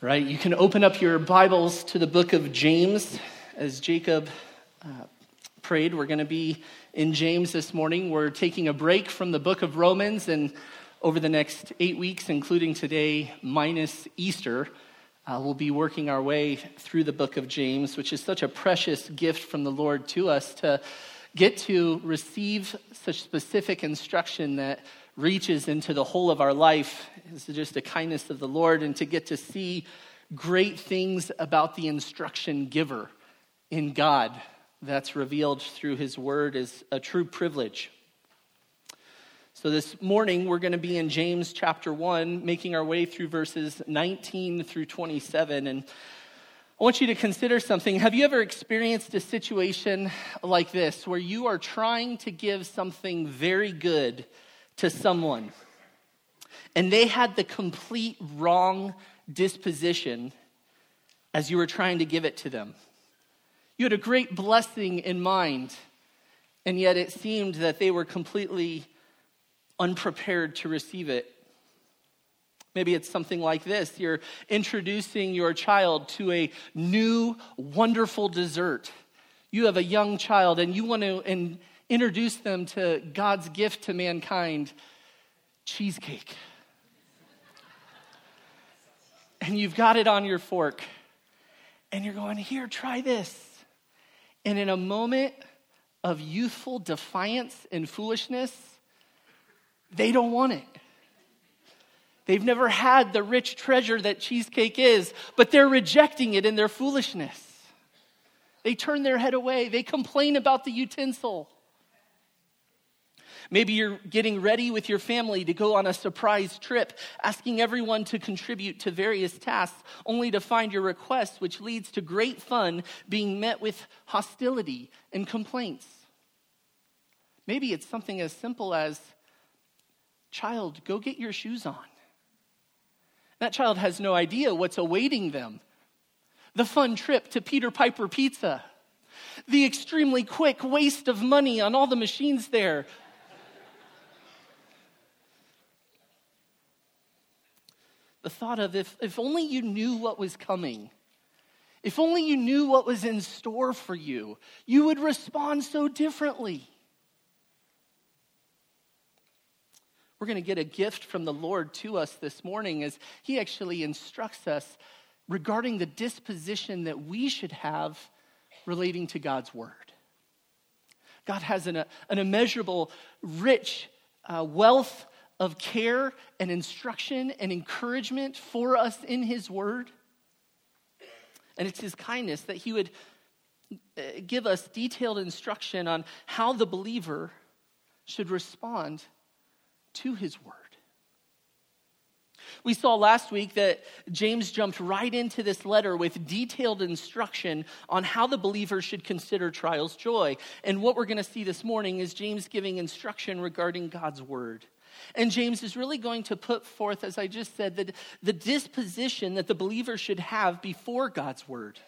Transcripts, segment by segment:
Right? You can open up your Bibles to the book of James as Jacob uh, prayed. We're going to be in James this morning. We're taking a break from the book of Romans, and over the next eight weeks, including today, minus Easter, uh, we'll be working our way through the book of James, which is such a precious gift from the Lord to us to get to receive such specific instruction that reaches into the whole of our life is just the kindness of the Lord and to get to see great things about the instruction giver in God that's revealed through his word is a true privilege. So, this morning we're going to be in James chapter 1, making our way through verses 19 through 27. And I want you to consider something. Have you ever experienced a situation like this where you are trying to give something very good to someone and they had the complete wrong disposition as you were trying to give it to them? You had a great blessing in mind, and yet it seemed that they were completely unprepared to receive it. Maybe it's something like this you're introducing your child to a new, wonderful dessert. You have a young child, and you want to in, introduce them to God's gift to mankind cheesecake. And you've got it on your fork, and you're going, Here, try this. And in a moment of youthful defiance and foolishness, they don't want it. They've never had the rich treasure that cheesecake is, but they're rejecting it in their foolishness. They turn their head away, they complain about the utensil. Maybe you're getting ready with your family to go on a surprise trip, asking everyone to contribute to various tasks, only to find your request, which leads to great fun, being met with hostility and complaints. Maybe it's something as simple as, Child, go get your shoes on. That child has no idea what's awaiting them. The fun trip to Peter Piper Pizza, the extremely quick waste of money on all the machines there, the thought of if, if only you knew what was coming, if only you knew what was in store for you, you would respond so differently. We're going to get a gift from the Lord to us this morning as He actually instructs us regarding the disposition that we should have relating to God's Word. God has an, an immeasurable, rich uh, wealth of care and instruction and encouragement for us in His Word. And it's His kindness that He would uh, give us detailed instruction on how the believer should respond to His Word. We saw last week that James jumped right into this letter with detailed instruction on how the believer should consider trials joy. And what we're going to see this morning is James giving instruction regarding God's word. And James is really going to put forth, as I just said, the, the disposition that the believer should have before God's word.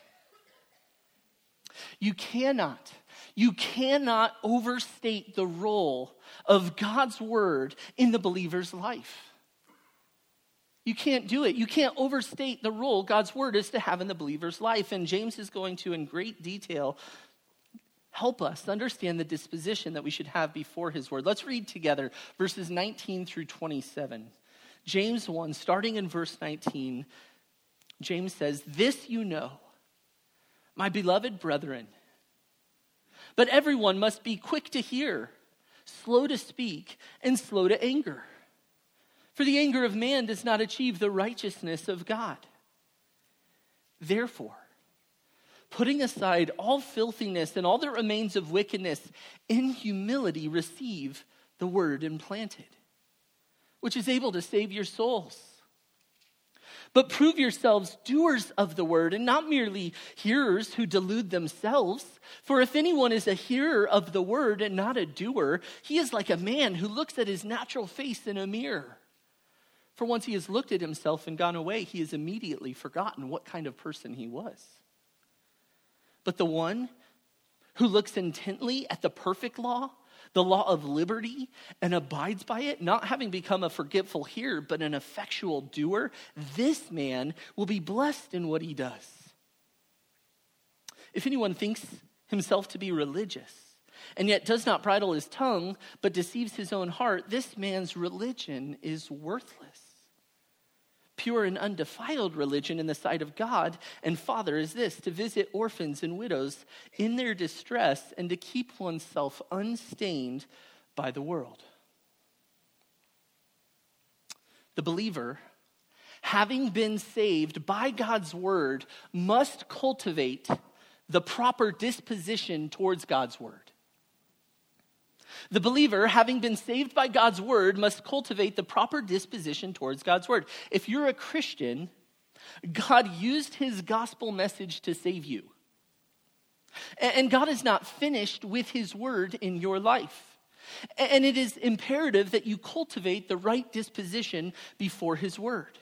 You cannot, you cannot overstate the role of God's word in the believer's life. You can't do it. You can't overstate the role God's word is to have in the believer's life. And James is going to, in great detail, help us understand the disposition that we should have before his word. Let's read together verses 19 through 27. James 1, starting in verse 19, James says, This you know, my beloved brethren, but everyone must be quick to hear, slow to speak, and slow to anger. For the anger of man does not achieve the righteousness of God. Therefore, putting aside all filthiness and all that remains of wickedness, in humility receive the word implanted, which is able to save your souls. But prove yourselves doers of the word and not merely hearers who delude themselves. For if anyone is a hearer of the word and not a doer, he is like a man who looks at his natural face in a mirror. For once he has looked at himself and gone away, he has immediately forgotten what kind of person he was. But the one who looks intently at the perfect law, the law of liberty and abides by it, not having become a forgetful hearer, but an effectual doer, this man will be blessed in what he does. If anyone thinks himself to be religious, and yet does not bridle his tongue, but deceives his own heart, this man's religion is worthless. Pure and undefiled religion in the sight of God and Father is this to visit orphans and widows in their distress and to keep oneself unstained by the world. The believer, having been saved by God's word, must cultivate the proper disposition towards God's word. The believer, having been saved by God's word, must cultivate the proper disposition towards God's word. If you're a Christian, God used his gospel message to save you. And God is not finished with his word in your life. And it is imperative that you cultivate the right disposition before his word.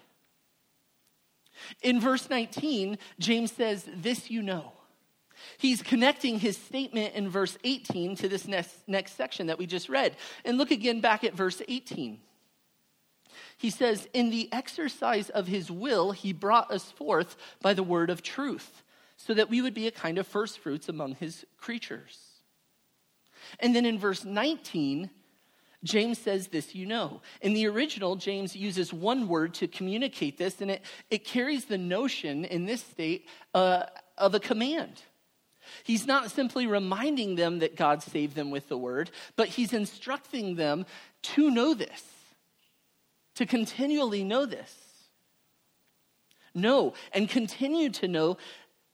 In verse 19, James says, This you know He's connecting his statement in verse 18 to this next, next section that we just read. And look again back at verse 18. He says, In the exercise of his will, he brought us forth by the word of truth, so that we would be a kind of first fruits among his creatures. And then in verse 19, James says this, you know. In the original, James uses one word to communicate this, and it, it carries the notion in this state uh, of a command. He's not simply reminding them that God saved them with the word, but he's instructing them to know this, to continually know this. Know and continue to know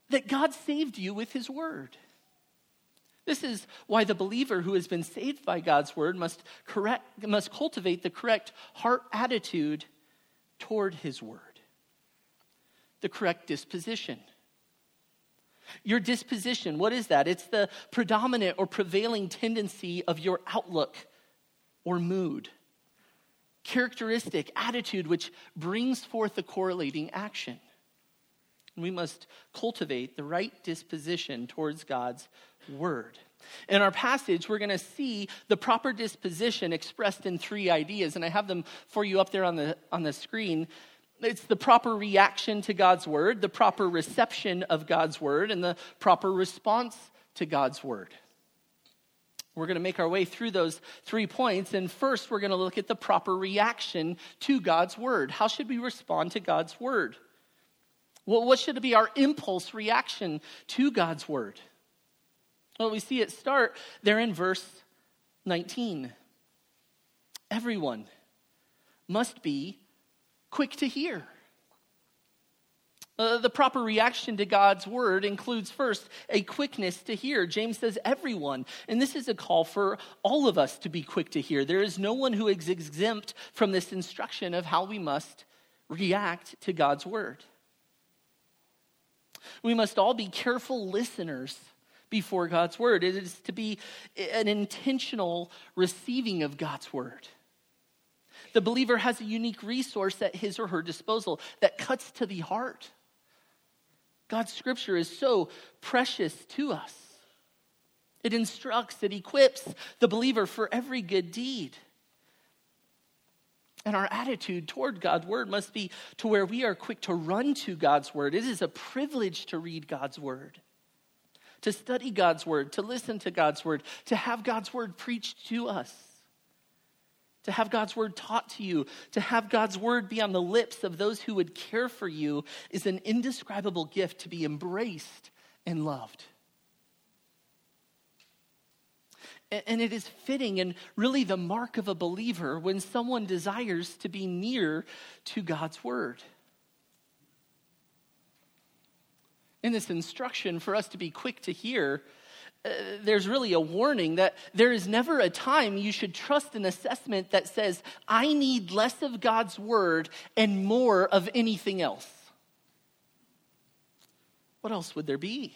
that God saved you with his word. This is why the believer who has been saved by God's word must, correct, must cultivate the correct heart attitude toward his word, the correct disposition. Your disposition, what is that? It's the predominant or prevailing tendency of your outlook or mood, characteristic, attitude, which brings forth the correlating action. We must cultivate the right disposition towards God's word. In our passage, we're going to see the proper disposition expressed in three ideas, and I have them for you up there on the, on the screen. It's the proper reaction to God's word, the proper reception of God's word, and the proper response to God's word. We're going to make our way through those three points. And first, we're going to look at the proper reaction to God's word. How should we respond to God's word? Well, what should be our impulse reaction to God's word? Well, we see it start there in verse 19. Everyone must be quick to hear. Uh, the proper reaction to God's word includes first a quickness to hear. James says everyone, and this is a call for all of us to be quick to hear. There is no one who is exempt from this instruction of how we must react to God's word. We must all be careful listeners before God's word. It is to be an intentional receiving of God's word. The believer has a unique resource at his or her disposal that cuts to the heart. God's scripture is so precious to us. It instructs, it equips the believer for every good deed. And our attitude toward God's word must be to where we are quick to run to God's word. It is a privilege to read God's word, to study God's word, to listen to God's word, to have God's word preached to us to have God's word taught to you, to have God's word be on the lips of those who would care for you is an indescribable gift to be embraced and loved. And it is fitting and really the mark of a believer when someone desires to be near to God's word. In this instruction for us to be quick to hear, uh, there's really a warning that there is never a time you should trust an assessment that says, I need less of God's word and more of anything else. What else would there be?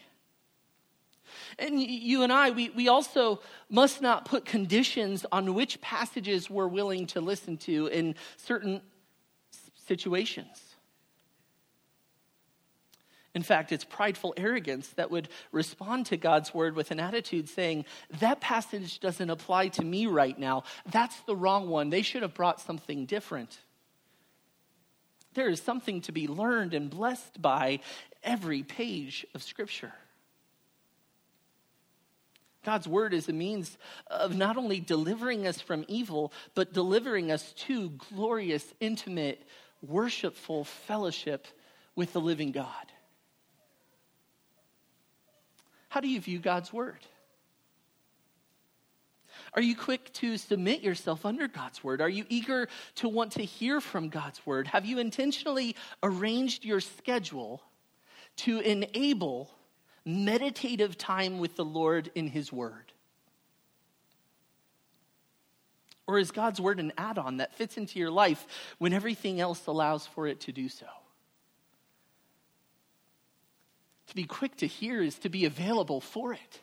And you and I, we, we also must not put conditions on which passages we're willing to listen to in certain situations. In fact, it's prideful arrogance that would respond to God's word with an attitude saying, That passage doesn't apply to me right now. That's the wrong one. They should have brought something different. There is something to be learned and blessed by every page of Scripture. God's word is a means of not only delivering us from evil, but delivering us to glorious, intimate, worshipful fellowship with the living God. How do you view God's word? Are you quick to submit yourself under God's word? Are you eager to want to hear from God's word? Have you intentionally arranged your schedule to enable meditative time with the Lord in his word? Or is God's word an add on that fits into your life when everything else allows for it to do so? To be quick to hear is to be available for it.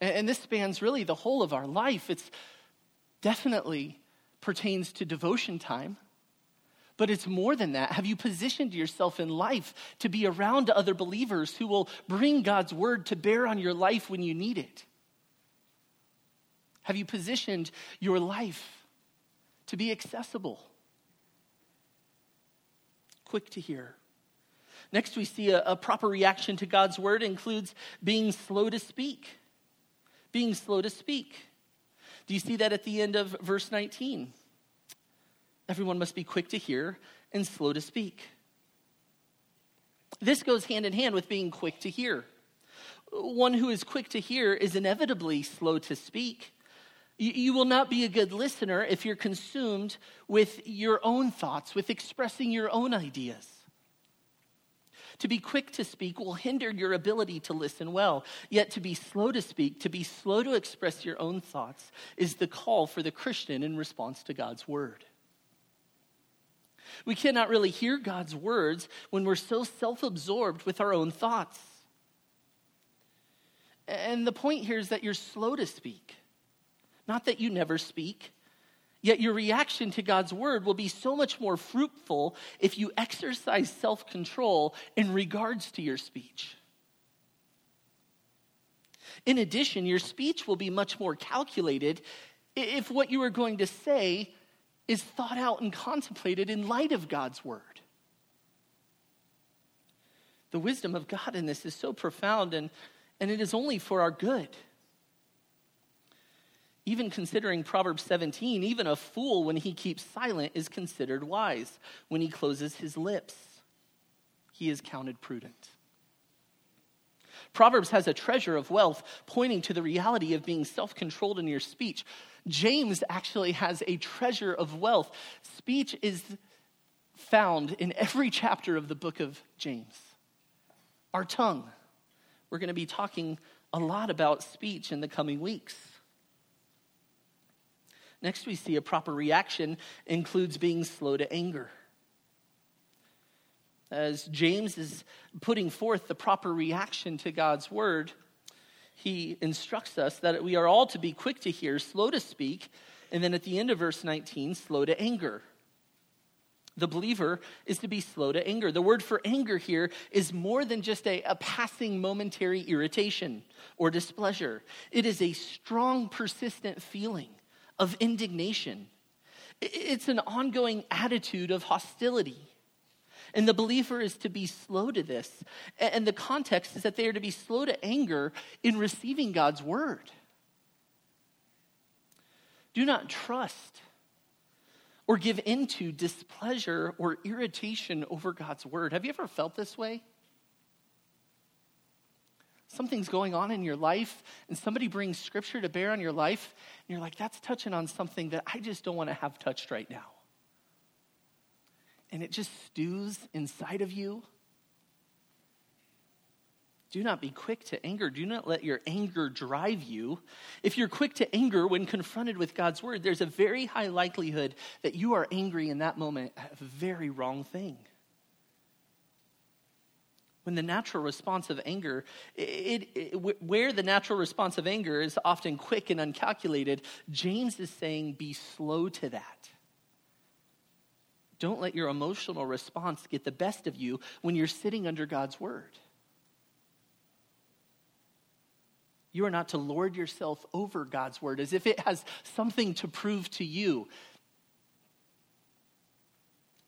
And this spans really the whole of our life. It's definitely pertains to devotion time. But it's more than that. Have you positioned yourself in life to be around other believers who will bring God's word to bear on your life when you need it? Have you positioned your life to be accessible? Quick to hear, Next, we see a, a proper reaction to God's word includes being slow to speak. Being slow to speak. Do you see that at the end of verse 19? Everyone must be quick to hear and slow to speak. This goes hand in hand with being quick to hear. One who is quick to hear is inevitably slow to speak. You will not be a good listener if you're consumed with your own thoughts, with expressing your own ideas. To be quick to speak will hinder your ability to listen well. Yet to be slow to speak, to be slow to express your own thoughts, is the call for the Christian in response to God's word. We cannot really hear God's words when we're so self absorbed with our own thoughts. And the point here is that you're slow to speak, not that you never speak. Yet your reaction to God's word will be so much more fruitful if you exercise self control in regards to your speech. In addition, your speech will be much more calculated if what you are going to say is thought out and contemplated in light of God's word. The wisdom of God in this is so profound, and, and it is only for our good. Even considering Proverbs 17, even a fool, when he keeps silent, is considered wise. When he closes his lips, he is counted prudent. Proverbs has a treasure of wealth pointing to the reality of being self controlled in your speech. James actually has a treasure of wealth. Speech is found in every chapter of the book of James. Our tongue. We're going to be talking a lot about speech in the coming weeks. Next, we see a proper reaction includes being slow to anger. As James is putting forth the proper reaction to God's word, he instructs us that we are all to be quick to hear, slow to speak, and then at the end of verse 19, slow to anger. The believer is to be slow to anger. The word for anger here is more than just a, a, passing momentary irritation or displeasure, it is a strong, persistent feeling of indignation. It's an ongoing attitude of hostility. And the believer is to be slow to this. And the context is that they are to be slow to anger in receiving God's word. Do not trust or give into displeasure or irritation over God's word. Have you ever felt this way? Something's going on in your life and somebody brings scripture to bear on your life, and you're like, that's touching on something that I just don't want to have touched right now. And it just stews inside of you. Do not be quick to anger. Do not let your anger drive you. If you're quick to anger when confronted with God's word, there's a very high likelihood that you are angry in that moment at a very wrong thing when the natural response of anger it, it, where the natural response of anger is often quick and uncalculated james is saying be slow to that Don't let your emotional response get the best of you when you're sitting under God's word. You are not to lord yourself over God's word as if it has something to prove to you.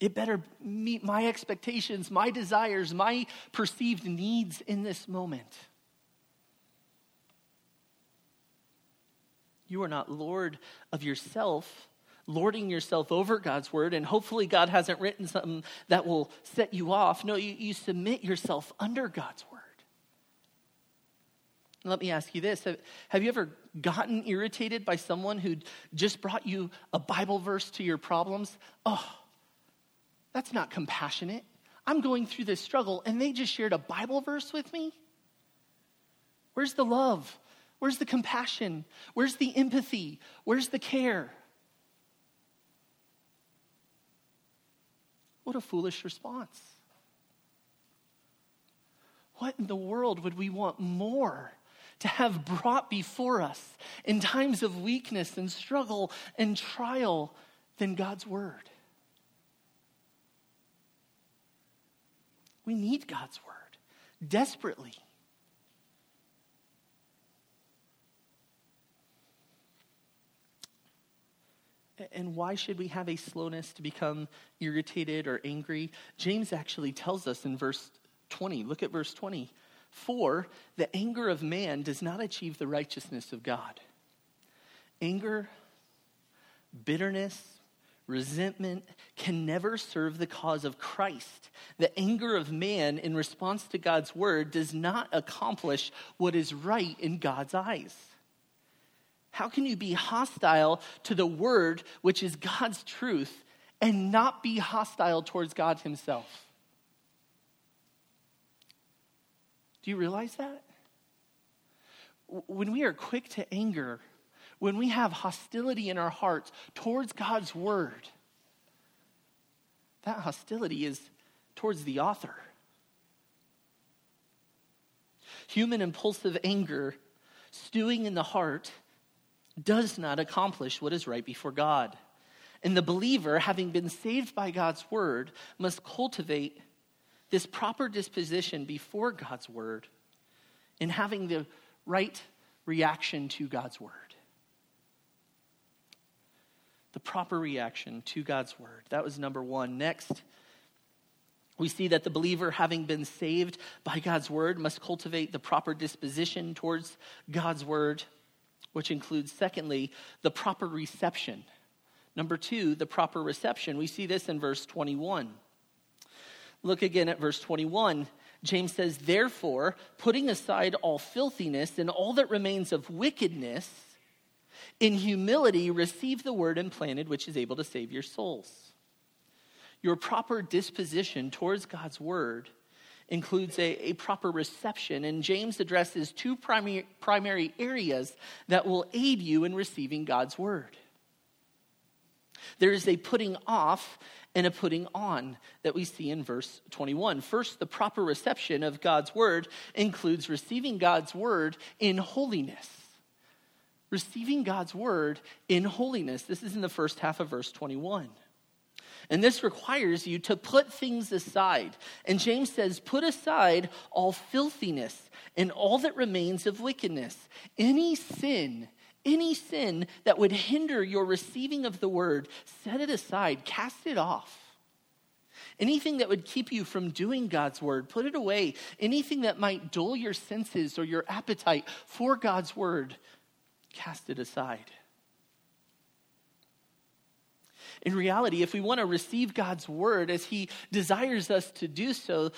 It better meet my expectations, my desires, my perceived needs in this moment. You are not Lord of yourself lording yourself over God's word, and hopefully God hasn't written something that will set you off. No, you, you submit yourself under God's word. Let me ask you this have, have you ever gotten irritated by someone who just brought you a Bible verse to your problems? Oh, that's not compassionate. I'm going through this struggle, and they just shared a Bible verse with me? Where's the love? Where's the compassion? Where's the empathy? Where's the care? What a foolish response. What in the world would we want more to have brought before us in times of weakness and struggle and trial than God's Word? We need God's Word desperately. And why should we have a slowness to become irritated or angry? James actually tells us in verse 20. Look at verse 20. For the anger of man does not achieve the righteousness of God. Anger, bitterness, resentment can never serve the cause of Christ. The anger of man in response to God's word does not accomplish what is right in God's eyes. How can you be hostile to the word, which is God's truth, and not be hostile towards God Himself? Do you realize that? When we are quick to anger, when we have hostility in our hearts towards God's word, that hostility is towards the author. Human impulsive anger stewing in the heart does not accomplish what is right before God. And the believer, having been saved by God's word, must cultivate this proper disposition before God's word in having the right reaction to God's word. The proper reaction to God's word. That was number one. Next, we see that the believer, having been saved by God's word, must cultivate the proper disposition towards God's word which includes, secondly, the proper reception. Number two, the proper reception. We see this in verse 21. Look again at verse 21. James says, Therefore, putting aside all filthiness and all that remains of wickedness, in humility receive the word implanted, which is able to save your souls. Your proper disposition towards God's word includes a, a proper reception. And James addresses two primary, primary areas that will aid you in receiving God's word. There is a putting off and a putting on that we see in verse 21. First, the proper reception of God's word includes receiving God's word in holiness. Receiving God's word in holiness. This is in the first half of verse 21. And this requires you to put things aside. And James says, put aside all filthiness and all that remains of wickedness. Any sin, any sin that would hinder your receiving of the word, set it aside, cast it off. Anything that would keep you from doing God's word, put it away. Anything that might dull your senses or your appetite for God's word, cast it aside. In reality, if we want to receive God's word as He desires us to do so,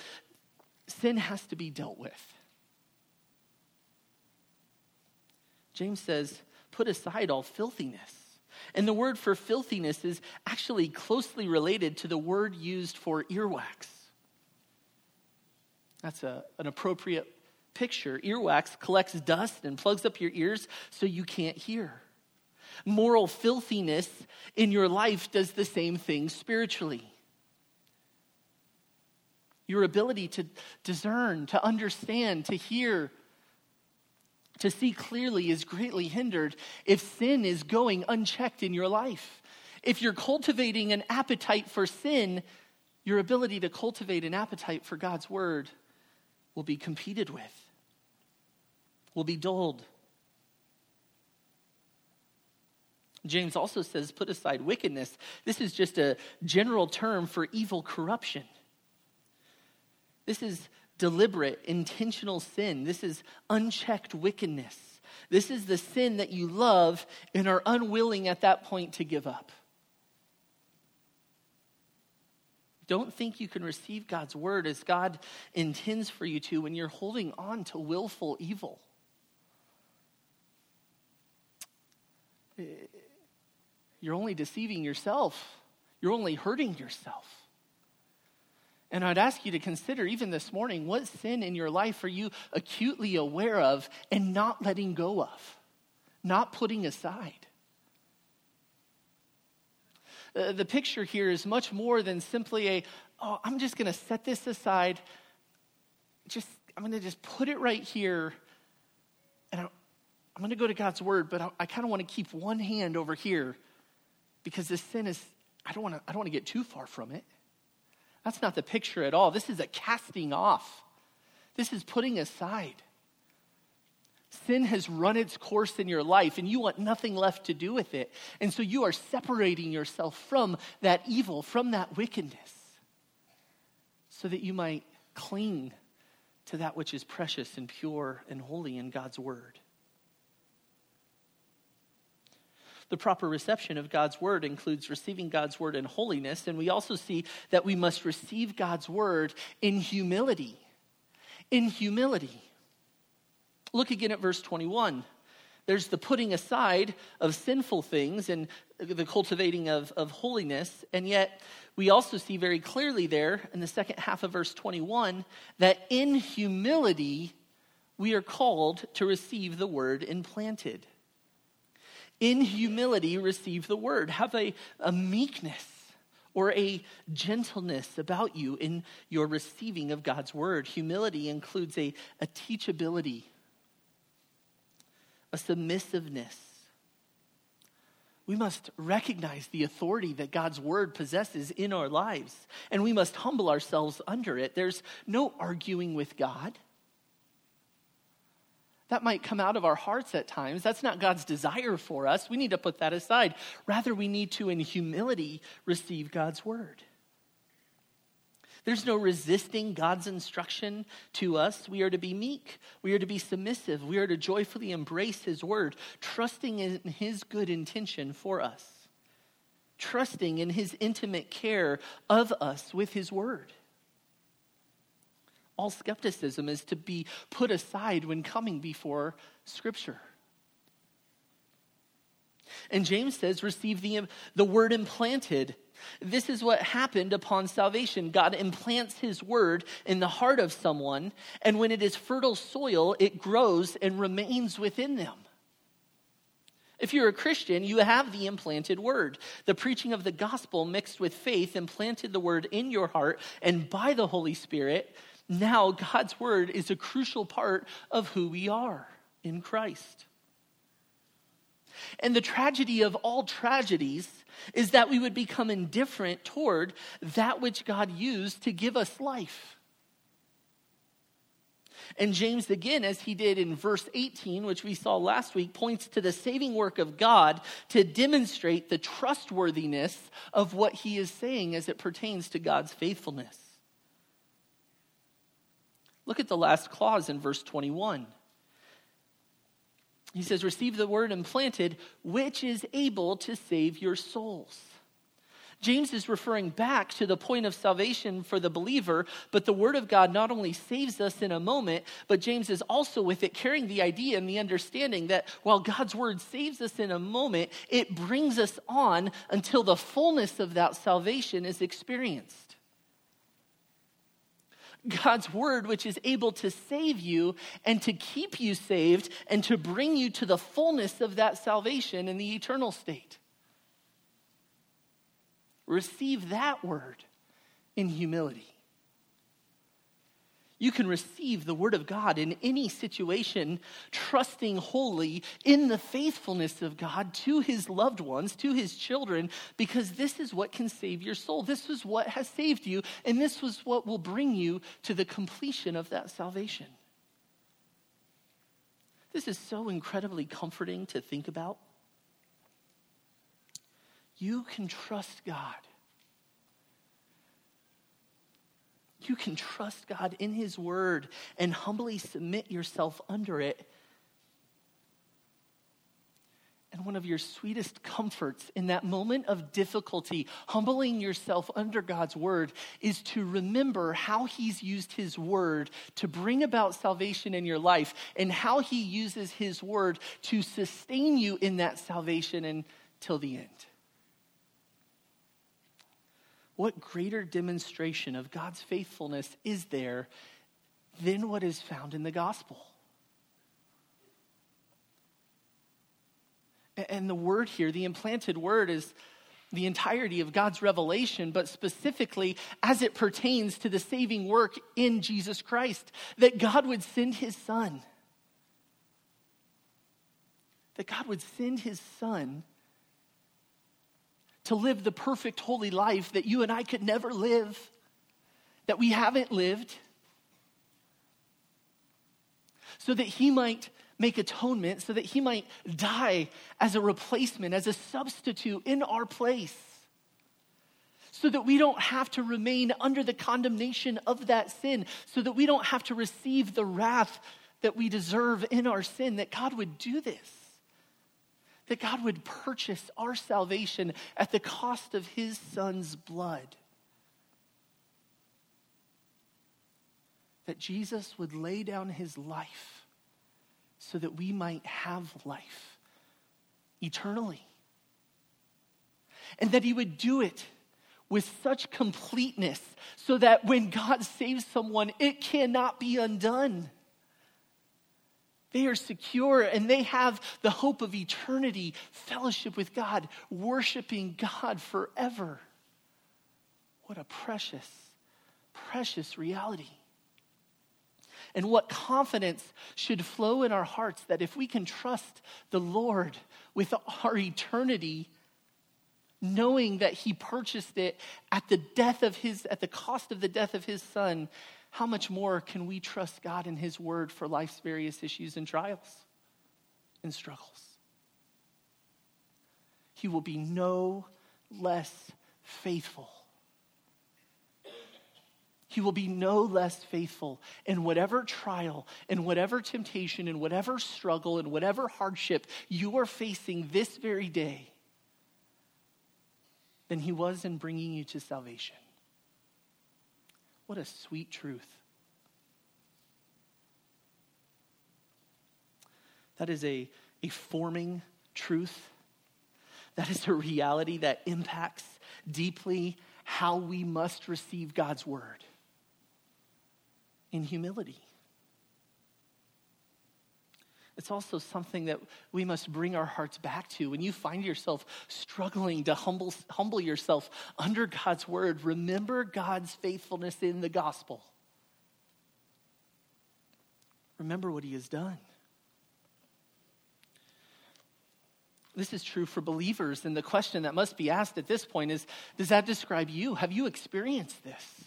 sin has to be dealt with. James says, put aside all filthiness. And the word for filthiness is actually closely related to the word used for earwax. That's a, an appropriate picture. Earwax collects dust and plugs up your ears so you can't hear. Moral filthiness in your life does the same thing spiritually. Your ability to discern, to understand, to hear, to see clearly is greatly hindered if sin is going unchecked in your life. If you're cultivating an appetite for sin, your ability to cultivate an appetite for God's word will be competed with, will be dulled. James also says, put aside wickedness. This is just a general term for evil corruption. This is deliberate, intentional sin. This is unchecked wickedness. This is the sin that you love and are unwilling at that point to give up. Don't think you can receive God's word as God intends for you to when you're holding on to willful evil. You're only deceiving yourself, you're only hurting yourself. And I'd ask you to consider, even this morning, what sin in your life are you acutely aware of and not letting go of, not putting aside? Uh, the picture here is much more than simply a, oh, I'm just going to set this aside. Just, I'm going to just put it right here. And I, I'm going to go to God's word, but I, I kind of want to keep one hand over here because this sin is, I don't want to, I don't want to get too far from it. That's not the picture at all. This is a casting off. This is putting aside. Sin has run its course in your life and you want nothing left to do with it. And so you are separating yourself from that evil, from that wickedness, so that you might cling to that which is precious and pure and holy in God's word. The proper reception of God's word includes receiving God's word in holiness, and we also see that we must receive God's word in humility. In humility. Look again at verse 21. There's the putting aside of sinful things and the cultivating of, of holiness. And yet, we also see very clearly there in the second half of verse 21 that in humility, we are called to receive the word implanted in humility receive the word. Have a, a meekness or a gentleness about you in your receiving of God's word. Humility includes a, a teachability, a submissiveness. We must recognize the authority that God's word possesses in our lives, and we must humble ourselves under it. There's no arguing with God. That might come out of our hearts at times. That's not God's desire for us. We need to put that aside. Rather, we need to, in humility, receive God's word. There's no resisting God's instruction to us. We are to be meek. We are to be submissive. We are to joyfully embrace His word, trusting in His good intention for us, trusting in His intimate care of us with His word. All skepticism is to be put aside when coming before Scripture. And James says, receive the, the word implanted. This is what happened upon salvation. God implants his word in the heart of someone, and when it is fertile soil, it grows and remains within them. If you're a Christian, you have the implanted word. The preaching of the gospel mixed with faith implanted the word in your heart, and by the Holy Spirit, now God's word is a crucial part of who we are in Christ. And the tragedy of all tragedies is that we would become indifferent toward that which God used to give us life. And James, again, as he did in verse 18, which we saw last week, points to the saving work of God to demonstrate the trustworthiness of what he is saying as it pertains to God's faithfulness. Look at the last clause in verse 21. He says, Receive the word implanted, which is able to save your souls. James is referring back to the point of salvation for the believer, but the Word of God not only saves us in a moment, but James is also with it carrying the idea and the understanding that while God's Word saves us in a moment, it brings us on until the fullness of that salvation is experienced. God's word, which is able to save you and to keep you saved and to bring you to the fullness of that salvation in the eternal state. Receive that word in humility. You can receive the Word of God in any situation, trusting wholly in the faithfulness of God to His loved ones, to His children, because this is what can save your soul. This is what has saved you, and this was what will bring you to the completion of that salvation. This is so incredibly comforting to think about. You can trust God You can trust God in His Word and humbly submit yourself under it. And one of your sweetest comforts in that moment of difficulty, humbling yourself under God's Word, is to remember how He's used His Word to bring about salvation in your life and how He uses His Word to sustain you in that salvation until the end. What greater demonstration of God's faithfulness is there than what is found in the gospel? And the word here, the implanted word, is the entirety of God's revelation, but specifically as it pertains to the saving work in Jesus Christ, that God would send his son. That God would send his son to live the perfect, holy life that you and I could never live, that we haven't lived, so that He might make atonement, so that He might die as a replacement, as a substitute in our place, so that we don't have to remain under the condemnation of that sin, so that we don't have to receive the wrath that we deserve in our sin, that God would do this that God would purchase our salvation at the cost of his son's blood. That Jesus would lay down his life so that we might have life eternally. And that he would do it with such completeness so that when God saves someone, it cannot be undone. They are secure and they have the hope of eternity, fellowship with God, worshiping God forever. What a precious, precious reality. And what confidence should flow in our hearts that if we can trust the Lord with our eternity, knowing that He purchased it at the death of His, at the cost of the death of His Son, how much more can we trust God in His Word for life's various issues and trials and struggles? He will be no less faithful. He will be no less faithful in whatever trial, in whatever temptation, in whatever struggle, in whatever hardship you are facing this very day than he was in bringing you to salvation. What a sweet truth. That is a, a forming truth. That is a reality that impacts deeply how we must receive God's word in humility. It's also something that we must bring our hearts back to. When you find yourself struggling to humble, humble yourself under God's word, remember God's faithfulness in the gospel. Remember what he has done. This is true for believers, and the question that must be asked at this point is Does that describe you? Have you experienced this?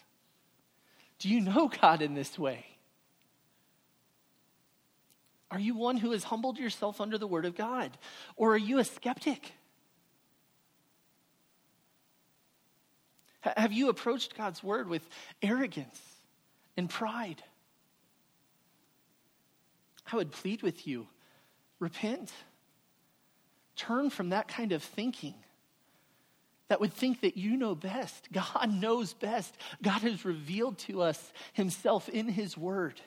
Do you know God in this way? Are you one who has humbled yourself under the word of God? Or are you a skeptic? Have you approached God's word with arrogance and pride? I would plead with you repent. Turn from that kind of thinking that would think that you know best. God knows best. God has revealed to us himself in his word.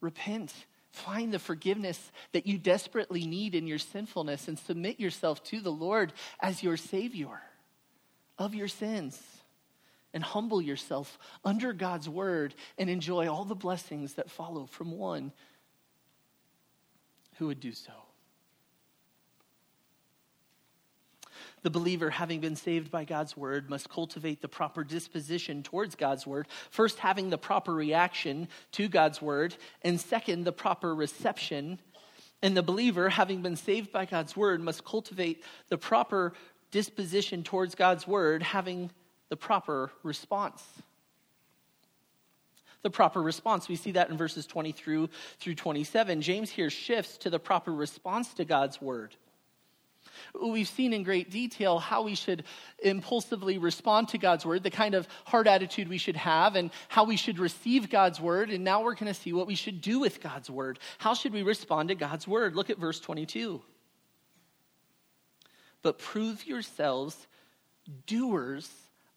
Repent Find the forgiveness that you desperately need in your sinfulness and submit yourself to the Lord as your Savior of your sins. And humble yourself under God's word and enjoy all the blessings that follow from one who would do so. The believer, having been saved by God's word, must cultivate the proper disposition towards God's word. First, having the proper reaction to God's word, and second, the proper reception. And the believer, having been saved by God's word, must cultivate the proper disposition towards God's word, having the proper response. The proper response. We see that in verses 20 through, through 27. James here shifts to the proper response to God's word. We've seen in great detail how we should impulsively respond to God's word, the kind of heart attitude we should have, and how we should receive God's word. And now we're going to see what we should do with God's word. How should we respond to God's word? Look at verse 22. But prove yourselves doers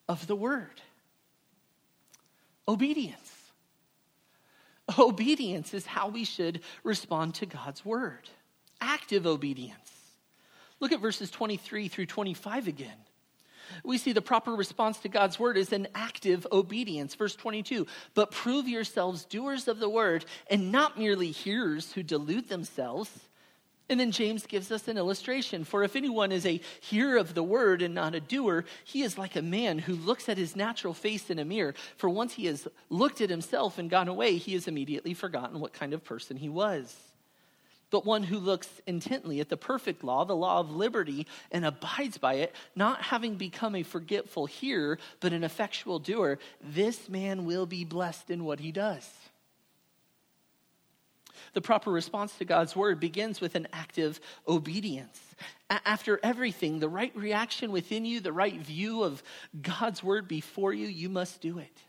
of the word. Obedience. Obedience is how we should respond to God's word. Active obedience. Look at verses 23 through 25 again. We see the proper response to God's word is an active obedience. Verse 22 But prove yourselves doers of the word and not merely hearers who delude themselves. And then James gives us an illustration. For if anyone is a hearer of the word and not a doer, he is like a man who looks at his natural face in a mirror. For once he has looked at himself and gone away, he has immediately forgotten what kind of person he was but one who looks intently at the perfect law, the law of liberty, and abides by it, not having become a forgetful hearer, but an effectual doer, this man will be blessed in what he does. The proper response to God's word begins with an active obedience. After everything, the right reaction within you, the right view of God's word before you, you must do it.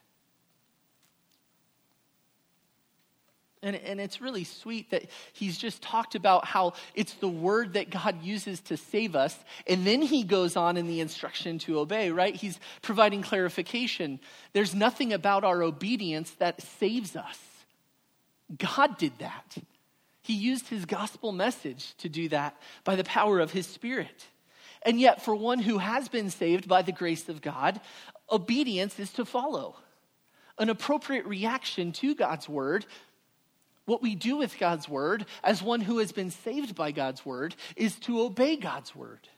And, and it's really sweet that he's just talked about how it's the word that God uses to save us. And then he goes on in the instruction to obey, right? He's providing clarification. There's nothing about our obedience that saves us. God did that. He used his gospel message to do that by the power of his spirit. And yet, for one who has been saved by the grace of God, obedience is to follow. An appropriate reaction to God's word what we do with God's word, as one who has been saved by God's word, is to obey God's word.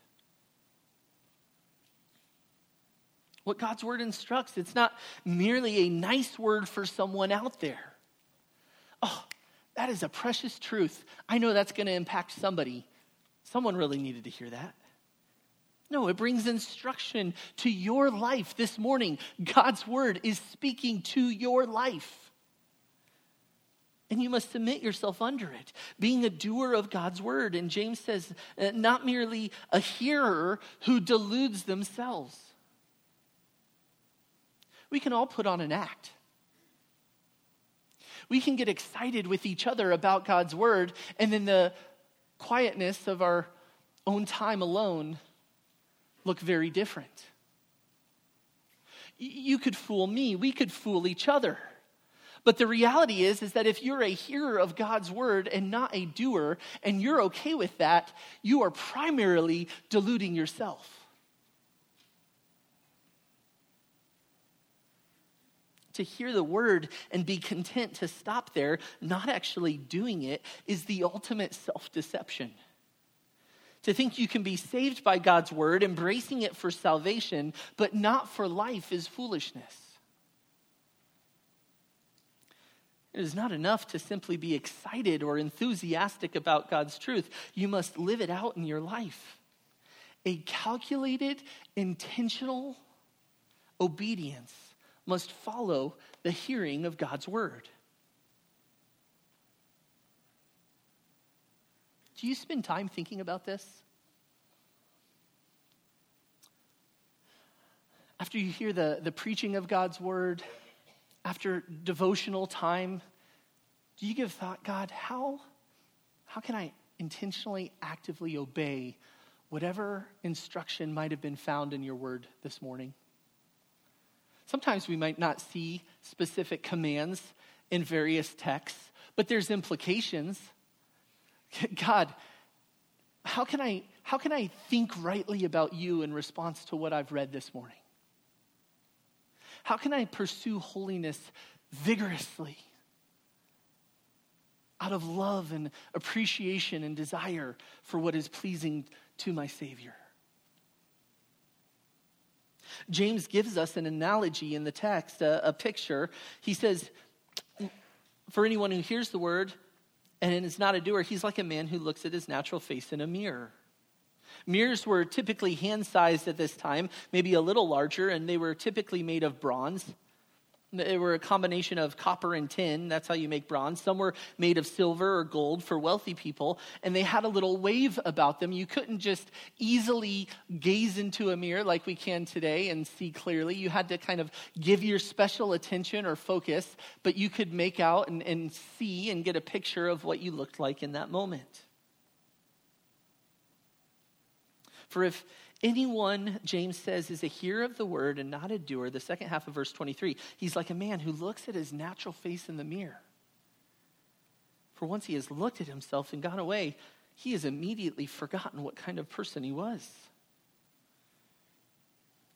What God's word instructs, it's not merely a nice word for someone out there. Oh, that is a precious truth. I know that's going to impact somebody. Someone really needed to hear that. No, it brings instruction to your life this morning. God's word is speaking to your life and you must submit yourself under it, being a doer of God's word. And James says, uh, not merely a hearer who deludes themselves. We can all put on an act. We can get excited with each other about God's word, and in the quietness of our own time alone, look very different. You could fool me, we could fool each other. But the reality is is that if you're a hearer of God's word and not a doer and you're okay with that, you are primarily deluding yourself. To hear the word and be content to stop there, not actually doing it, is the ultimate self deception. To think you can be saved by God's word, embracing it for salvation, but not for life, is foolishness. It is not enough to simply be excited or enthusiastic about God's truth. You must live it out in your life. A calculated, intentional obedience must follow the hearing of God's word. Do you spend time thinking about this? After you hear the, the preaching of God's word, after devotional time, do you give thought, God, how, how can I intentionally, actively obey whatever instruction might have been found in your word this morning? Sometimes we might not see specific commands in various texts, but there's implications. God, how can I how can I think rightly about you in response to what I've read this morning? How can I pursue holiness vigorously out of love and appreciation and desire for what is pleasing to my Savior? James gives us an analogy in the text, a, a picture. He says, For anyone who hears the word and is not a doer, he's like a man who looks at his natural face in a mirror. Mirrors were typically hand sized at this time, maybe a little larger, and they were typically made of bronze. They were a combination of copper and tin. That's how you make bronze. Some were made of silver or gold for wealthy people, and they had a little wave about them. You couldn't just easily gaze into a mirror like we can today and see clearly. You had to kind of give your special attention or focus, but you could make out and, and see and get a picture of what you looked like in that moment. For if anyone, James says, is a hearer of the word and not a doer, the second half of verse 23, he's like a man who looks at his natural face in the mirror. For once he has looked at himself and gone away, he has immediately forgotten what kind of person he was.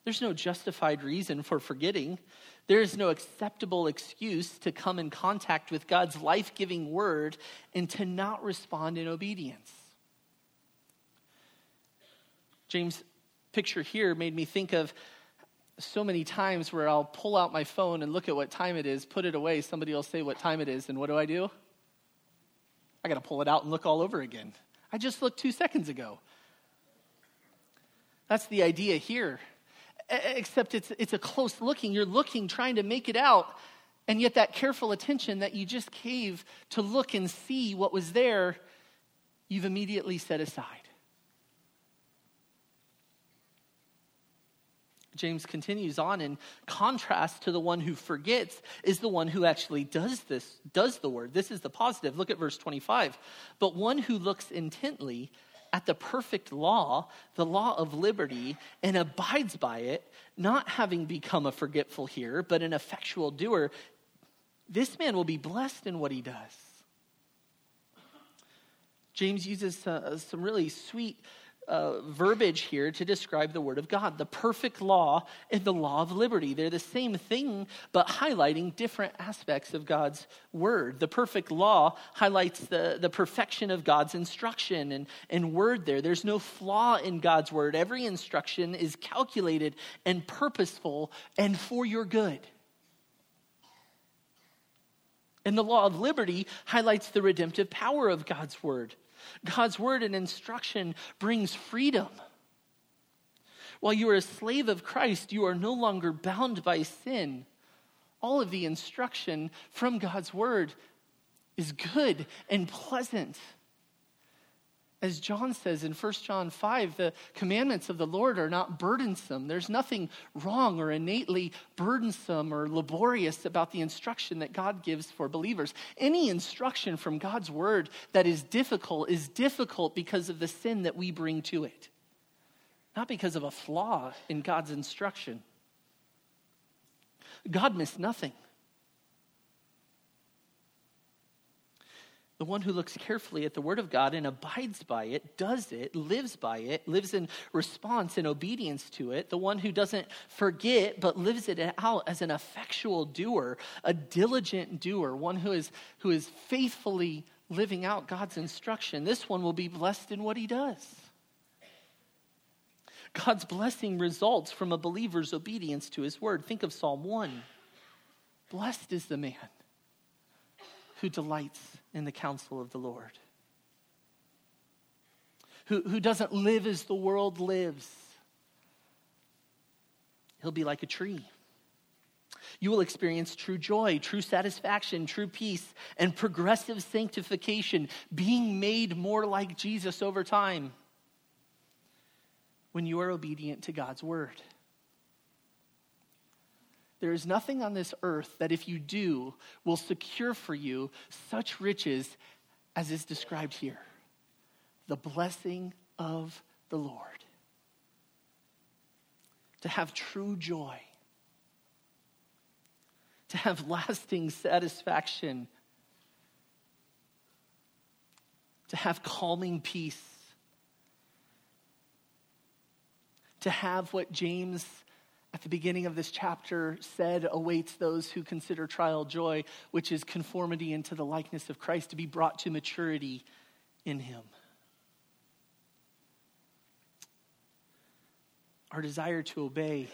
There's no justified reason for forgetting. There is no acceptable excuse to come in contact with God's life giving word and to not respond in obedience. James' picture here made me think of so many times where I'll pull out my phone and look at what time it is, put it away, somebody will say what time it is, and what do I do? I got to pull it out and look all over again. I just looked two seconds ago. That's the idea here. Except it's, it's a close looking. You're looking, trying to make it out, and yet that careful attention that you just gave to look and see what was there, you've immediately set aside. James continues on in contrast to the one who forgets is the one who actually does this does the word. This is the positive. Look at verse 25 but one who looks intently at the perfect law the law of liberty and abides by it not having become a forgetful hearer but an effectual doer this man will be blessed in what he does. James uses uh, some really sweet uh, verbiage here to describe the Word of God the perfect law and the law of liberty. They're the same thing, but highlighting different aspects of God's Word. The perfect law highlights the, the perfection of God's instruction and, and Word there. There's no flaw in God's Word. Every instruction is calculated and purposeful and for your good. And the law of liberty highlights the redemptive power of God's Word. God's word and instruction brings freedom. While you are a slave of Christ, you are no longer bound by sin. All of the instruction from God's word is good and pleasant. As John says in 1 John 5, the commandments of the Lord are not burdensome. There's nothing wrong or innately burdensome or laborious about the instruction that God gives for believers. Any instruction from God's word that is difficult is difficult because of the sin that we bring to it, not because of a flaw in God's instruction. God missed nothing. The one who looks carefully at the Word of God and abides by it, does it, lives by it, lives in response and obedience to it. The one who doesn't forget but lives it out as an effectual doer, a diligent doer, one who is, who is faithfully living out God's instruction. This one will be blessed in what he does. God's blessing results from a believer's obedience to his word. Think of Psalm 1. Blessed is the man who delights in the counsel of the Lord, who, who doesn't live as the world lives. He'll be like a tree. You will experience true joy, true satisfaction, true peace, and progressive sanctification, being made more like Jesus over time when you are obedient to God's word. There is nothing on this earth that, if you do, will secure for you such riches as is described here. The blessing of the Lord. To have true joy, to have lasting satisfaction, to have calming peace, to have what James at the beginning of this chapter said awaits those who consider trial joy, which is conformity into the likeness of Christ, to be brought to maturity in Him. Our desire to obey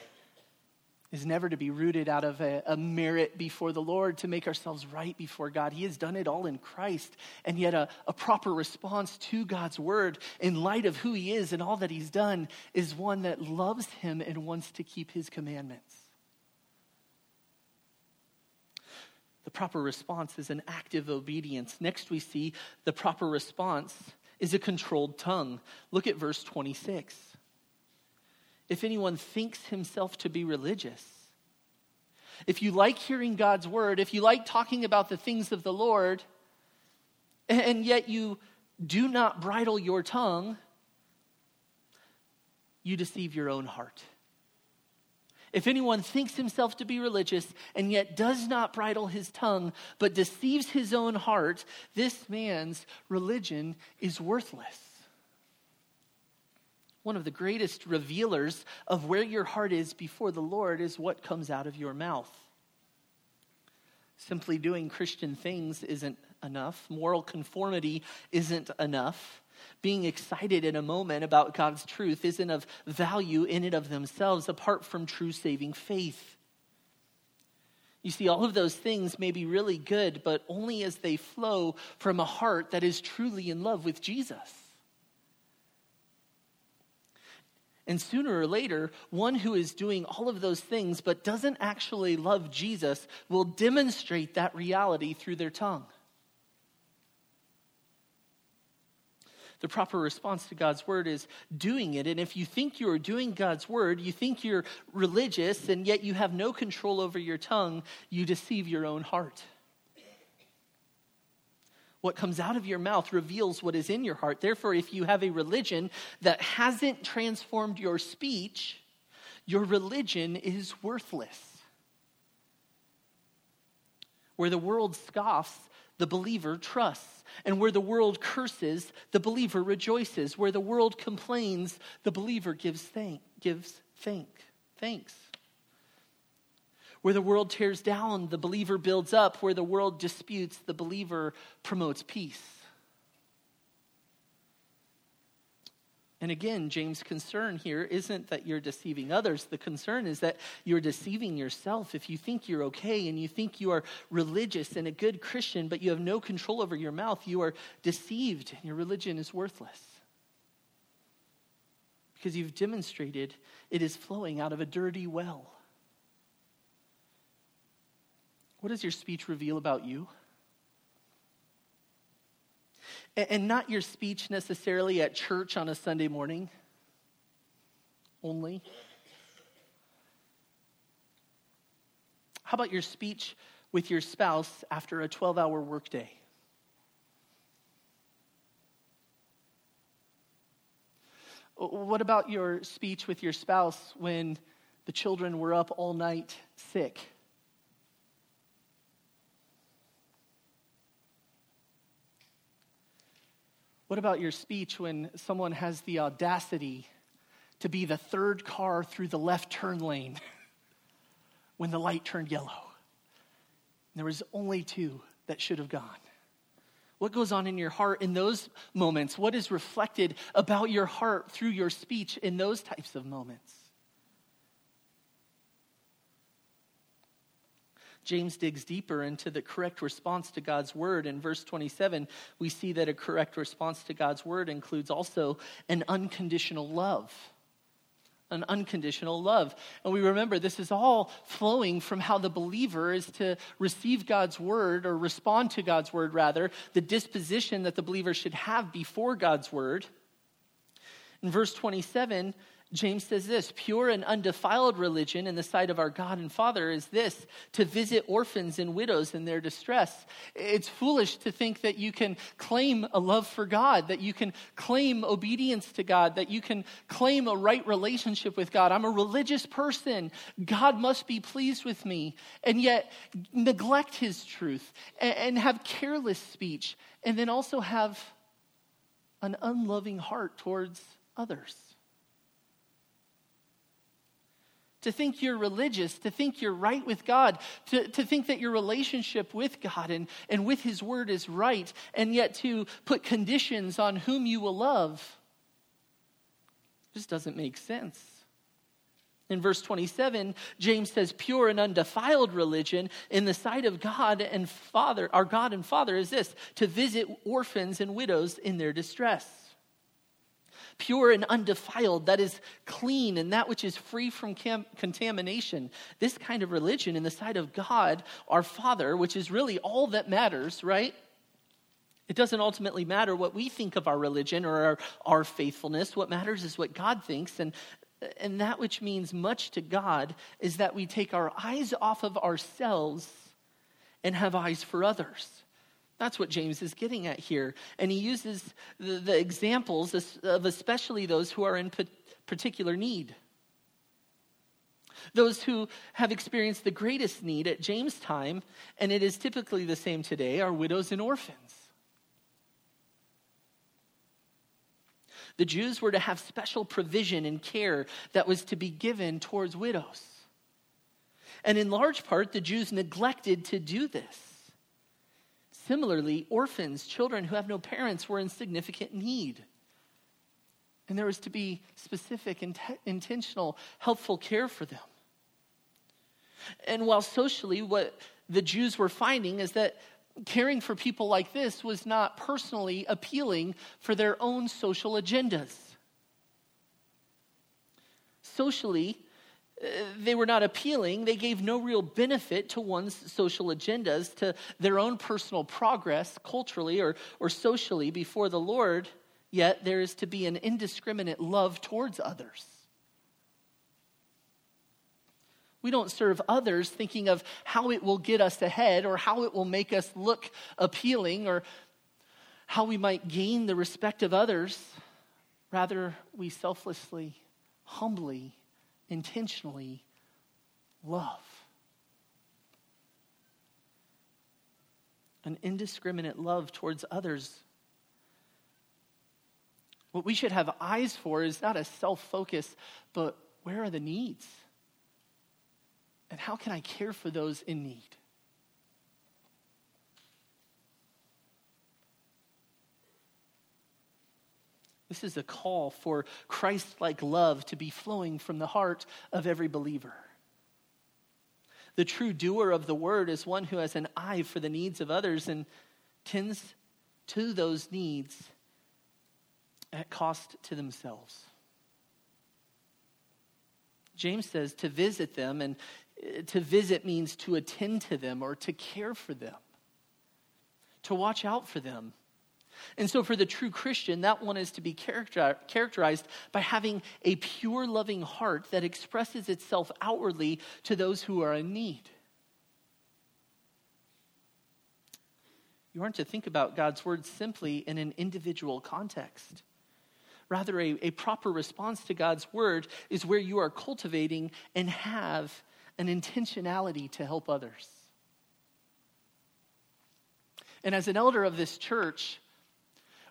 is never to be rooted out of a, a, merit before the Lord to make ourselves right before God. He has done it all in Christ. And yet, a, a proper response to God's word in light of who He is and all that He's done is one that loves Him and wants to keep His commandments. The proper response is an active obedience. Next, we see the proper response is a controlled tongue. Look at verse 26 if anyone thinks himself to be religious. If you like hearing God's word, if you like talking about the things of the Lord, and yet you do not bridle your tongue, you deceive your own heart. If anyone thinks himself to be religious and yet does not bridle his tongue, but deceives his own heart, this man's religion is worthless one of the greatest revealers of where your heart is before the Lord is what comes out of your mouth. Simply doing Christian things isn't enough, moral conformity isn't enough. Being excited in a moment about God's truth isn't of value in and of themselves apart from true saving faith. You see, all of those things may be really good, but only as they flow from a heart that is truly in love with Jesus. And sooner or later, one who is doing all of those things but doesn't actually love Jesus will demonstrate that reality through their tongue. The proper response to God's word is doing it. And if you think you are doing God's word, you think you're religious, and yet you have no control over your tongue, you deceive your own heart. What comes out of your mouth reveals what is in your heart. Therefore, if you have a religion that hasn't transformed your speech, your religion is worthless. Where the world scoffs, the believer trusts. And where the world curses, the believer rejoices. Where the world complains, the believer gives thank, gives thank, thanks. Where the world tears down, the believer builds up. Where the world disputes, the believer promotes peace. And again, James' concern here isn't that you're deceiving others. The concern is that you're deceiving yourself. If you think you're okay and you think you are religious and a good Christian, but you have no control over your mouth, you are deceived and your religion is worthless. Because you've demonstrated it is flowing out of a dirty well. What does your speech reveal about you? And not your speech necessarily at church on a Sunday morning only. How about your speech with your spouse after a 12 hour workday? What about your speech with your spouse when the children were up all night sick? What about your speech when someone has the audacity to be the third car through the left turn lane when the light turned yellow? There was only two that should have gone. What goes on in your heart in those moments? What is reflected about your heart through your speech in those types of moments? James digs deeper into the correct response to God's word. In verse 27, we see that a correct response to God's word includes also an unconditional love. An unconditional love. And we remember this is all flowing from how the believer is to receive God's word or respond to God's word, rather, the disposition that the believer should have before God's word. In verse 27, James says this pure and undefiled religion in the sight of our God and Father is this to visit orphans and widows in their distress. It's foolish to think that you can claim a love for God, that you can claim obedience to God, that you can claim a right relationship with God. I'm a religious person. God must be pleased with me. And yet neglect his truth and, have careless speech, and then also have an unloving heart towards others. To think you're religious, to think you're right with God, to, to think that your relationship with God and, and with His Word is right, and yet to put conditions on whom you will love just doesn't make sense. In verse 27, James says, pure and undefiled religion in the sight of God and Father, our God and Father, is this to visit orphans and widows in their distress. Pure and undefiled, that is clean and that which is free from cam- contamination. This kind of religion in the sight of God, our Father, which is really all that matters, right? It doesn't ultimately matter what we think of our religion or our, our faithfulness. What matters is what God thinks. And and that which means much to God is that we take our eyes off of ourselves and have eyes for others. That's what James is getting at here. And he uses the, the examples of especially those who are in particular need. Those who have experienced the greatest need at James' time, and it is typically the same today, are widows and orphans. The Jews were to have special provision and care that was to be given towards widows. And in large part, the Jews neglected to do this. Similarly, orphans, children who have no parents, were in significant need. And there was to be specific, int- intentional, helpful care for them. And while socially, what the Jews were finding is that caring for people like this was not personally appealing for their own social agendas. Socially, they were not appealing. They gave no real benefit to one's social agendas, to their own personal progress, culturally or, or socially, before the Lord. Yet there is to be an indiscriminate love towards others. We don't serve others thinking of how it will get us ahead or how it will make us look appealing or how we might gain the respect of others. Rather, we selflessly, humbly, intentionally love. An indiscriminate love towards others. What we should have eyes for is not a self focus, but where are the needs? And how can I care for those in need? This is a call for Christ like love to be flowing from the heart of every believer. The true doer of the word is one who has an eye for the needs of others and tends to those needs at cost to themselves. James says to visit them, and uh, to visit means to attend to them or to care for them, to watch out for them. And so, for the true Christian, that one is to be characterized by having a pure, loving heart that expresses itself outwardly to those who are in need. You aren't to think about God's word simply in an individual context. Rather, a, a proper response to God's word is where you are cultivating and have an intentionality to help others. And as an elder of this church,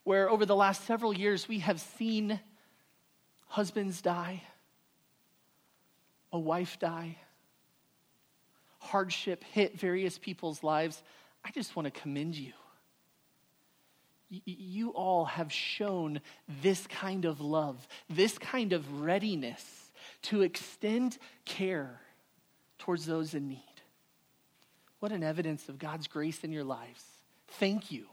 where over the last several years we have seen husbands die, a wife die, hardship hit various people's lives, I just want to commend you. You all have shown this kind of love, this kind of readiness to extend care towards those in need. What an evidence of God's grace in your lives. Thank you.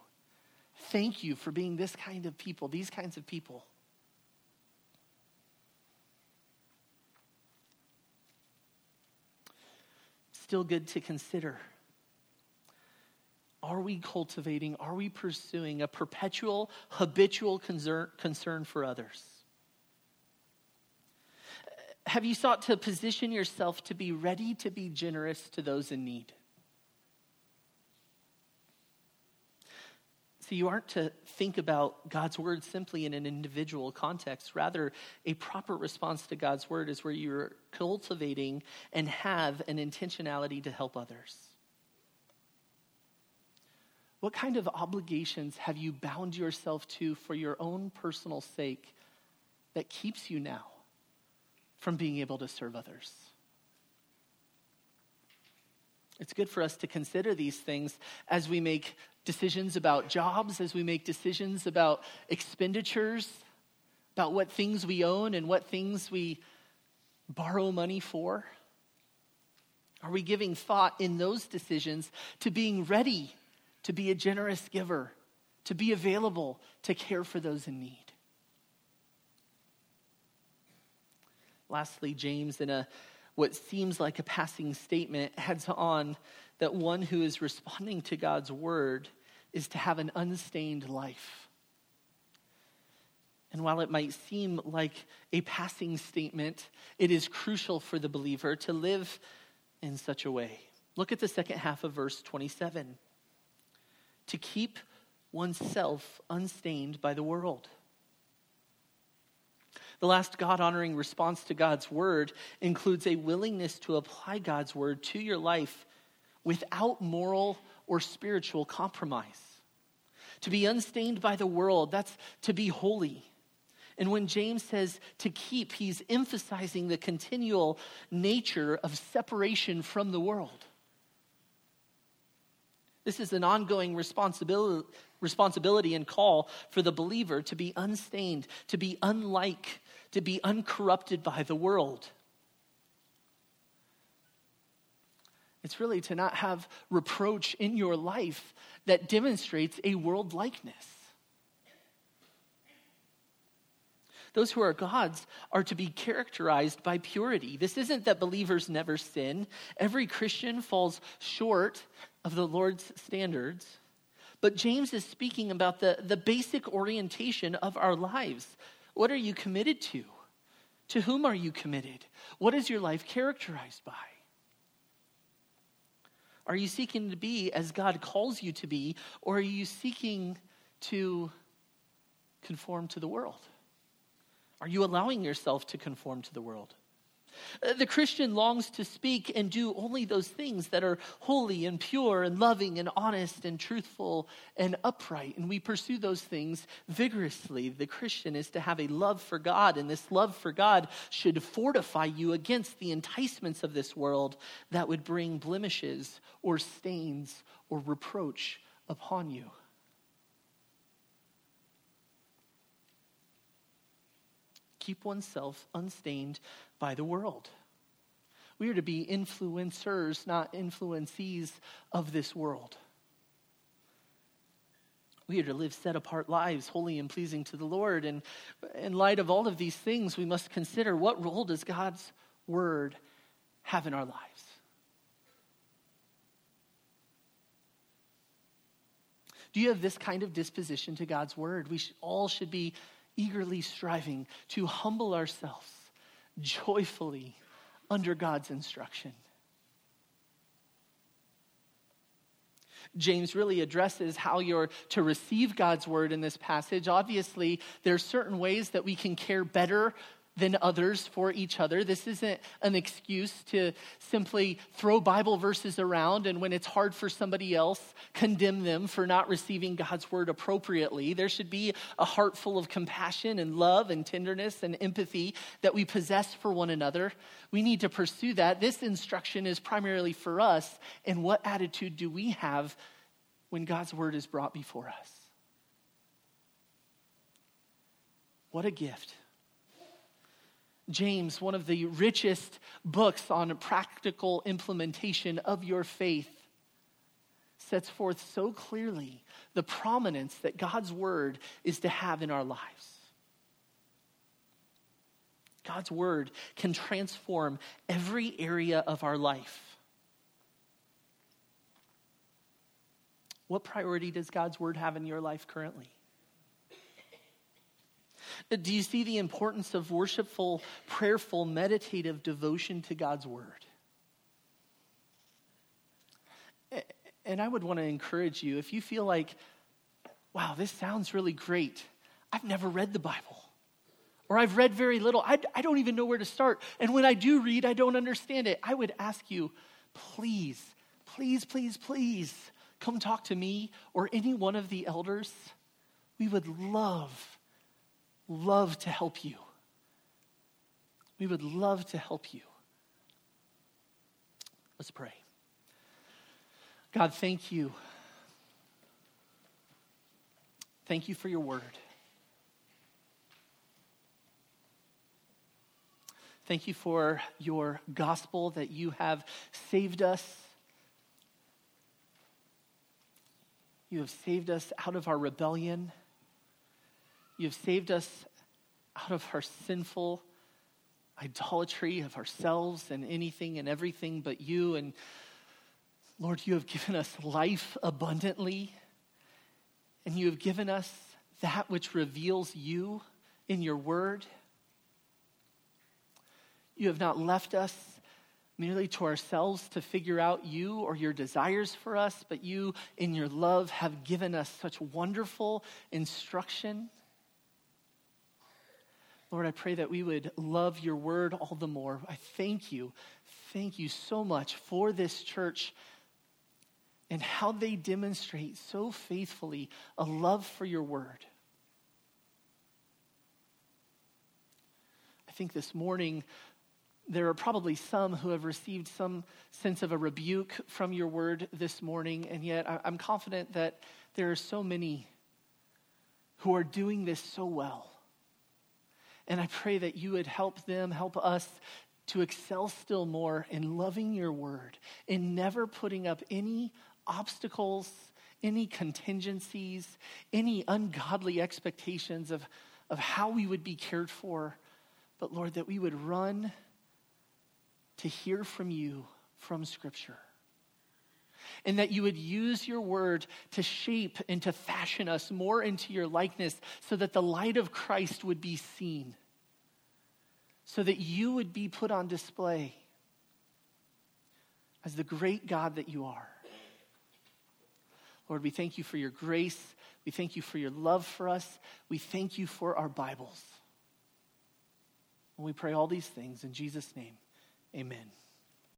Thank you for being this kind of people, these kinds of people. Still good to consider. Are we cultivating, are we pursuing a perpetual, habitual concern, concern for others? Have you sought to position yourself to be ready to be generous to those in need? So, you aren't to think about God's word simply in an individual context. Rather, a proper response to God's word is where you're cultivating and have an intentionality to help others. What kind of obligations have you bound yourself to for your own personal sake that keeps you now? from being able to serve others. It's good for us to consider these things as we make decisions about jobs, as we make decisions about expenditures, about what things we own and what things we borrow money for? Are we giving thought in those decisions to being ready to be a generous giver, to be available to care for those in need? Lastly, James, in a what seems like a passing statement, heads on that one who is responding to God's word is to have an unstained life. And while it might seem like a passing statement, it is crucial for the believer to live in such a way. Look at the second half of verse 27 to keep oneself unstained by the world. The last God honoring response to God's word includes a willingness to apply God's word to your life without moral or spiritual compromise. To be unstained by the world, that's to be holy. And when James says to keep, he's emphasizing the continual nature of separation from the world. This is an ongoing responsibility, responsibility and call for the believer to be unstained, to be unlike, to be uncorrupted by the world. It's really to not have reproach in your life that demonstrates a world likeness. Those who are God's are to be characterized by purity. This isn't that believers never sin. Every Christian falls short of the Lord's standards. But James is speaking about the, the basic orientation of our lives. What are you committed to? To whom are you committed? What is your life characterized by? Are you seeking to be as God calls you to be, or are you seeking to conform to the world? Are you allowing yourself to conform to the world? Uh, the Christian longs to speak and do only those things that are holy and pure and loving and honest and truthful and upright. And we pursue those things vigorously. The Christian is to have a love for God, and this love for God should fortify you against the enticements of this world that would bring blemishes or stains or reproach upon you. keep oneself unstained by the world. We are to be influencers, not influencees of this world. We are to live set apart lives, holy and pleasing to the Lord. And in light of all of these things, we must consider what role does God's word have in our lives? Do you have this kind of disposition to God's word? We all should be eagerly striving to humble ourselves joyfully under God's instruction. James really addresses how you're to receive God's word in this passage. Obviously, there are certain ways that we can care better than others for each other. This isn't an excuse to simply throw Bible verses around and when it's hard for somebody else, condemn them for not receiving God's word appropriately. There should be a heart full of compassion and love and tenderness and empathy that we possess for one another. We need to pursue that. This instruction is primarily for us. And what attitude do we have when God's word is brought before us? What a gift James, one of the richest books on practical implementation of your faith, sets forth so clearly the prominence that God's word is to have in our lives. God's word can transform every area of our life. What priority does God's word have in your life currently? Do you see the importance of worshipful, prayerful, meditative devotion to God's Word? And I would want to encourage you if you feel like, wow, this sounds really great. I've never read the Bible, or I've read very little. I, I don't even know where to start. And when I do read, I don't understand it. I would ask you, please, please, please, please come talk to me or any one of the elders. We would love love to help you. We would love to help you. Let's pray. God, thank you. Thank you for your word. Thank you for your gospel that you have saved us. You have saved us out of our rebellion. You have saved us out of our sinful idolatry of ourselves and anything and everything but you. And Lord, you have given us life abundantly, and you have given us that which reveals you in your word. You have not left us merely to ourselves to figure out you or your desires for us, but you, in your love, have given us such wonderful instruction. Lord, I pray that we would love your word all the more. I thank you, thank you so much for this church and how they demonstrate so faithfully a love for your word. I think this morning there are probably some who have received some sense of a rebuke from your word this morning, and yet I'm confident that there are so many who are doing this so well. And I pray that you would help them, help us to excel still more in loving your word, in never putting up any obstacles, any contingencies, any ungodly expectations of, of how we would be cared for, but Lord, that we would run to hear from you from Scripture. And that you would use your word to shape and to fashion us more into your likeness so that the light of Christ would be seen, so that you would be put on display as the great God that you are. Lord, we thank you for your grace. We thank you for your love for us. We thank you for our Bibles. And we pray all these things in Jesus' name. Amen.